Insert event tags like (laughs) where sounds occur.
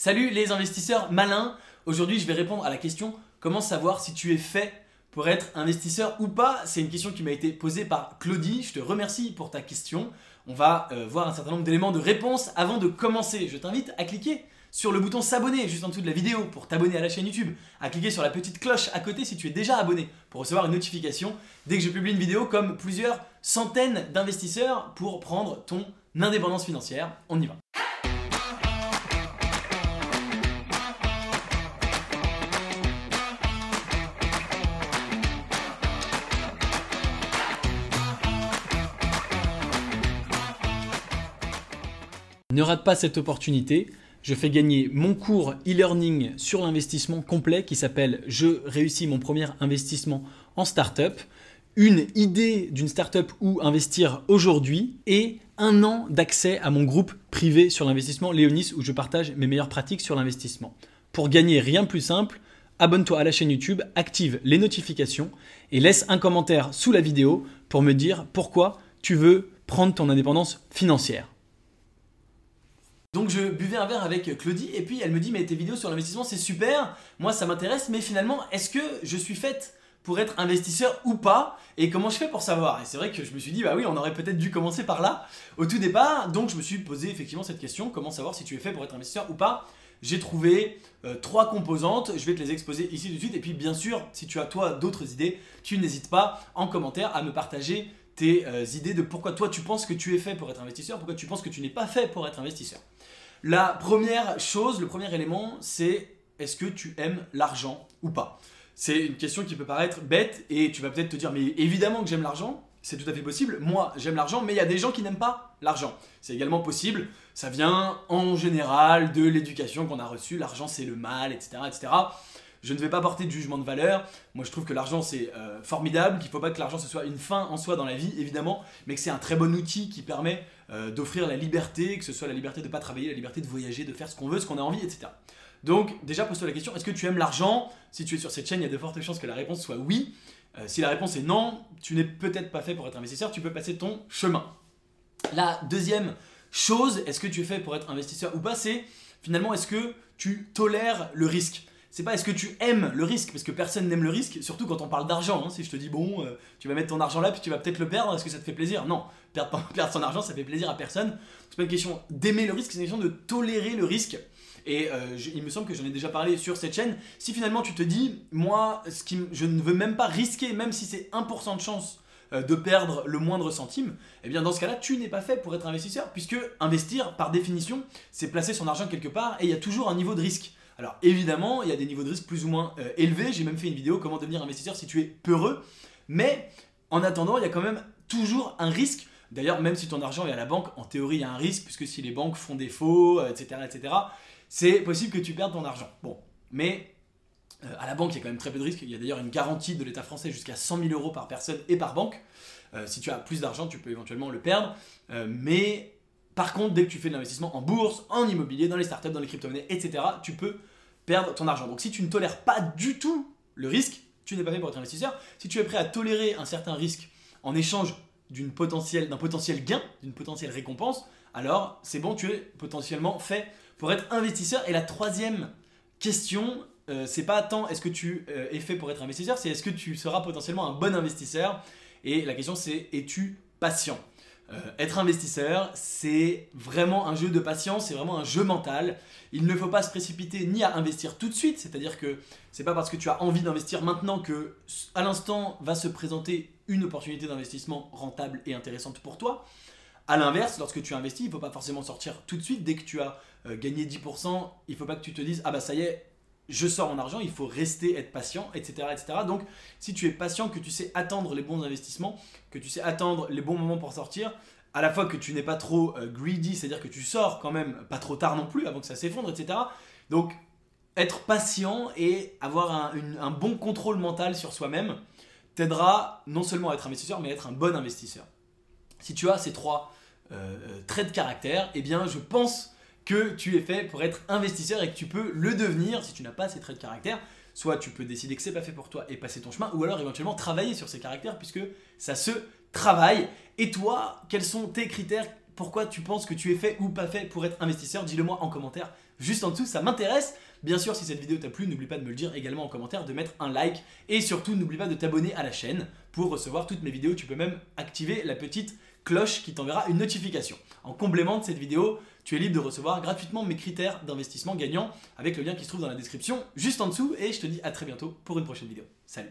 Salut les investisseurs malins Aujourd'hui je vais répondre à la question comment savoir si tu es fait pour être investisseur ou pas? C'est une question qui m'a été posée par Claudie, je te remercie pour ta question. On va euh, voir un certain nombre d'éléments de réponse avant de commencer. Je t'invite à cliquer sur le bouton s'abonner juste en dessous de la vidéo pour t'abonner à la chaîne YouTube, à cliquer sur la petite cloche à côté si tu es déjà abonné pour recevoir une notification dès que je publie une vidéo comme plusieurs centaines d'investisseurs pour prendre ton indépendance financière. On y va. Ne rate pas cette opportunité. Je fais gagner mon cours e-learning sur l'investissement complet qui s'appelle Je réussis mon premier investissement en startup. Une idée d'une startup où investir aujourd'hui et un an d'accès à mon groupe privé sur l'investissement Léonis où je partage mes meilleures pratiques sur l'investissement. Pour gagner rien de plus simple, abonne-toi à la chaîne YouTube, active les notifications et laisse un commentaire sous la vidéo pour me dire pourquoi tu veux prendre ton indépendance financière. Donc je buvais un verre avec Claudie et puis elle me dit mais tes vidéos sur l'investissement c'est super, moi ça m'intéresse mais finalement est-ce que je suis faite pour être investisseur ou pas? Et comment je fais pour savoir? Et c'est vrai que je me suis dit bah oui on aurait peut-être dû commencer par là au tout départ. Donc je me suis posé effectivement cette question comment savoir si tu es fait pour être investisseur ou pas? J'ai trouvé euh, trois composantes, je vais te les exposer ici tout de suite. Et puis bien sûr si tu as toi d'autres idées tu n'hésites pas en commentaire à me partager tes euh, idées de pourquoi toi tu penses que tu es fait pour être investisseur, pourquoi tu penses que tu n'es pas fait pour être investisseur. La première chose, le premier élément, c'est est-ce que tu aimes l'argent ou pas? C'est une question qui peut paraître bête et tu vas peut-être te dire mais évidemment que j'aime l'argent, c'est tout à fait possible. Moi, j'aime l'argent, mais il y a des gens qui n'aiment pas l'argent. C'est également possible. Ça vient en général de l'éducation qu'on a reçue. L'argent, c'est le mal, etc., etc. Je ne vais pas porter de jugement de valeur. Moi, je trouve que l'argent, c'est euh, formidable, qu'il ne faut pas que l'argent, ce soit une fin en soi dans la vie, évidemment, mais que c'est un très bon outil qui permet euh, d'offrir la liberté, que ce soit la liberté de ne pas travailler, la liberté de voyager, de faire ce qu'on veut, ce qu'on a envie, etc. Donc, déjà, pose-toi la question, est-ce que tu aimes l'argent? Si tu es sur cette chaîne, il y a de fortes chances que la réponse soit oui. Euh, si la réponse est non, tu n'es peut-être pas fait pour être investisseur, tu peux passer ton chemin. La deuxième chose, est-ce que tu es fait pour être investisseur ou pas, c'est finalement, est-ce que tu tolères le risque? C'est pas est-ce que tu aimes le risque, parce que personne n'aime le risque, surtout quand on parle d'argent. Hein. si je te dis, bon, euh, tu vas mettre ton argent là, puis tu vas peut-être le perdre, est-ce que ça te fait plaisir? Non, perdre, (laughs) perdre son argent, ça fait plaisir à personne. C'est pas une question d'aimer le risque, c'est une question de tolérer le risque. Et euh, il me semble que j'en ai déjà parlé sur cette chaîne. Si finalement tu te dis, moi, ce qui, je ne veux même pas risquer, même si c'est 1% de chance euh, de perdre le moindre centime, eh bien dans ce cas-là, tu n'es pas fait pour être investisseur, puisque investir, par définition, c'est placer son argent quelque part et il y a toujours un niveau de risque. Alors évidemment, il y a des niveaux de risque plus ou moins euh, élevés. J'ai même fait une vidéo comment devenir investisseur si tu es peureux. Mais en attendant, il y a quand même toujours un risque. D'ailleurs, même si ton argent est à la banque, en théorie, il y a un risque, puisque si les banques font défaut, etc., euh, etc., c'est possible que tu perdes ton argent. Bon, mais euh, à la banque, il y a quand même très peu de risques. Il y a d'ailleurs une garantie de l'État français jusqu'à 100 000 euros par personne et par banque. si tu as plus d'argent, tu peux éventuellement le perdre. mais par contre, dès que tu fais de l'investissement en bourse, en immobilier, dans les startups, dans les crypto-monnaies, etc., tu peux perdre ton argent. Donc si tu ne tolères pas du tout le risque, tu n'es pas fait pour être investisseur. Si tu es prêt à tolérer un certain risque en échange d'un potentiel, gain, d'une potentielle récompense, alors c'est bon, tu es potentiellement fait pour être investisseur. Et la troisième question, euh, c'est pas tant est-ce que tu euh, es fait pour être investisseur, c'est est-ce que tu seras potentiellement un bon investisseur? Et la question c'est es-tu patient? Euh, être investisseur, c'est vraiment un jeu de patience, c'est vraiment un jeu mental. Il ne faut pas se précipiter ni à investir tout de suite, c'est-à-dire que c'est pas parce que tu as envie d'investir maintenant que à l'instant va se présenter une opportunité d'investissement rentable et intéressante pour toi. A l'inverse, lorsque tu investis, il ne faut pas forcément sortir tout de suite. Dès que tu as euh, gagné 10%, il ne faut pas que tu te dises Ah bah ça y est, je sors mon argent, il faut rester, être patient, etc., etc. Donc, si tu es patient, que tu sais attendre les bons investissements, que tu sais attendre les bons moments pour sortir, à la fois que tu n'es pas trop euh, greedy, c'est-à-dire que tu sors quand même pas trop tard non plus avant que ça s'effondre, etc. Donc, être patient et avoir un, bon contrôle mental sur soi-même t'aidera non seulement à être investisseur, mais à être un bon investisseur. Si tu as ces trois euh, euh, traits de caractère, eh bien, je pense que tu es fait pour être investisseur et que tu peux le devenir si tu n'as pas ces traits de caractère. Soit tu peux décider que c'est pas fait pour toi et passer ton chemin, ou alors éventuellement travailler sur ces caractères puisque ça se travaille. Et toi, quels sont tes critères? Pourquoi tu penses que tu es fait ou pas fait pour être investisseur? Dis-le moi en commentaire juste en dessous, ça m'intéresse. Bien sûr, si cette vidéo t'a plu, n'oublie pas de me le dire également en commentaire, de mettre un like et surtout n'oublie pas de t'abonner à la chaîne pour recevoir toutes mes vidéos. Tu peux même activer la petite cloche qui t'enverra une notification. En complément de cette vidéo, tu es libre de recevoir gratuitement mes critères d'investissement gagnant avec le lien qui se trouve dans la description juste en dessous et je te dis à très bientôt pour une prochaine vidéo. Salut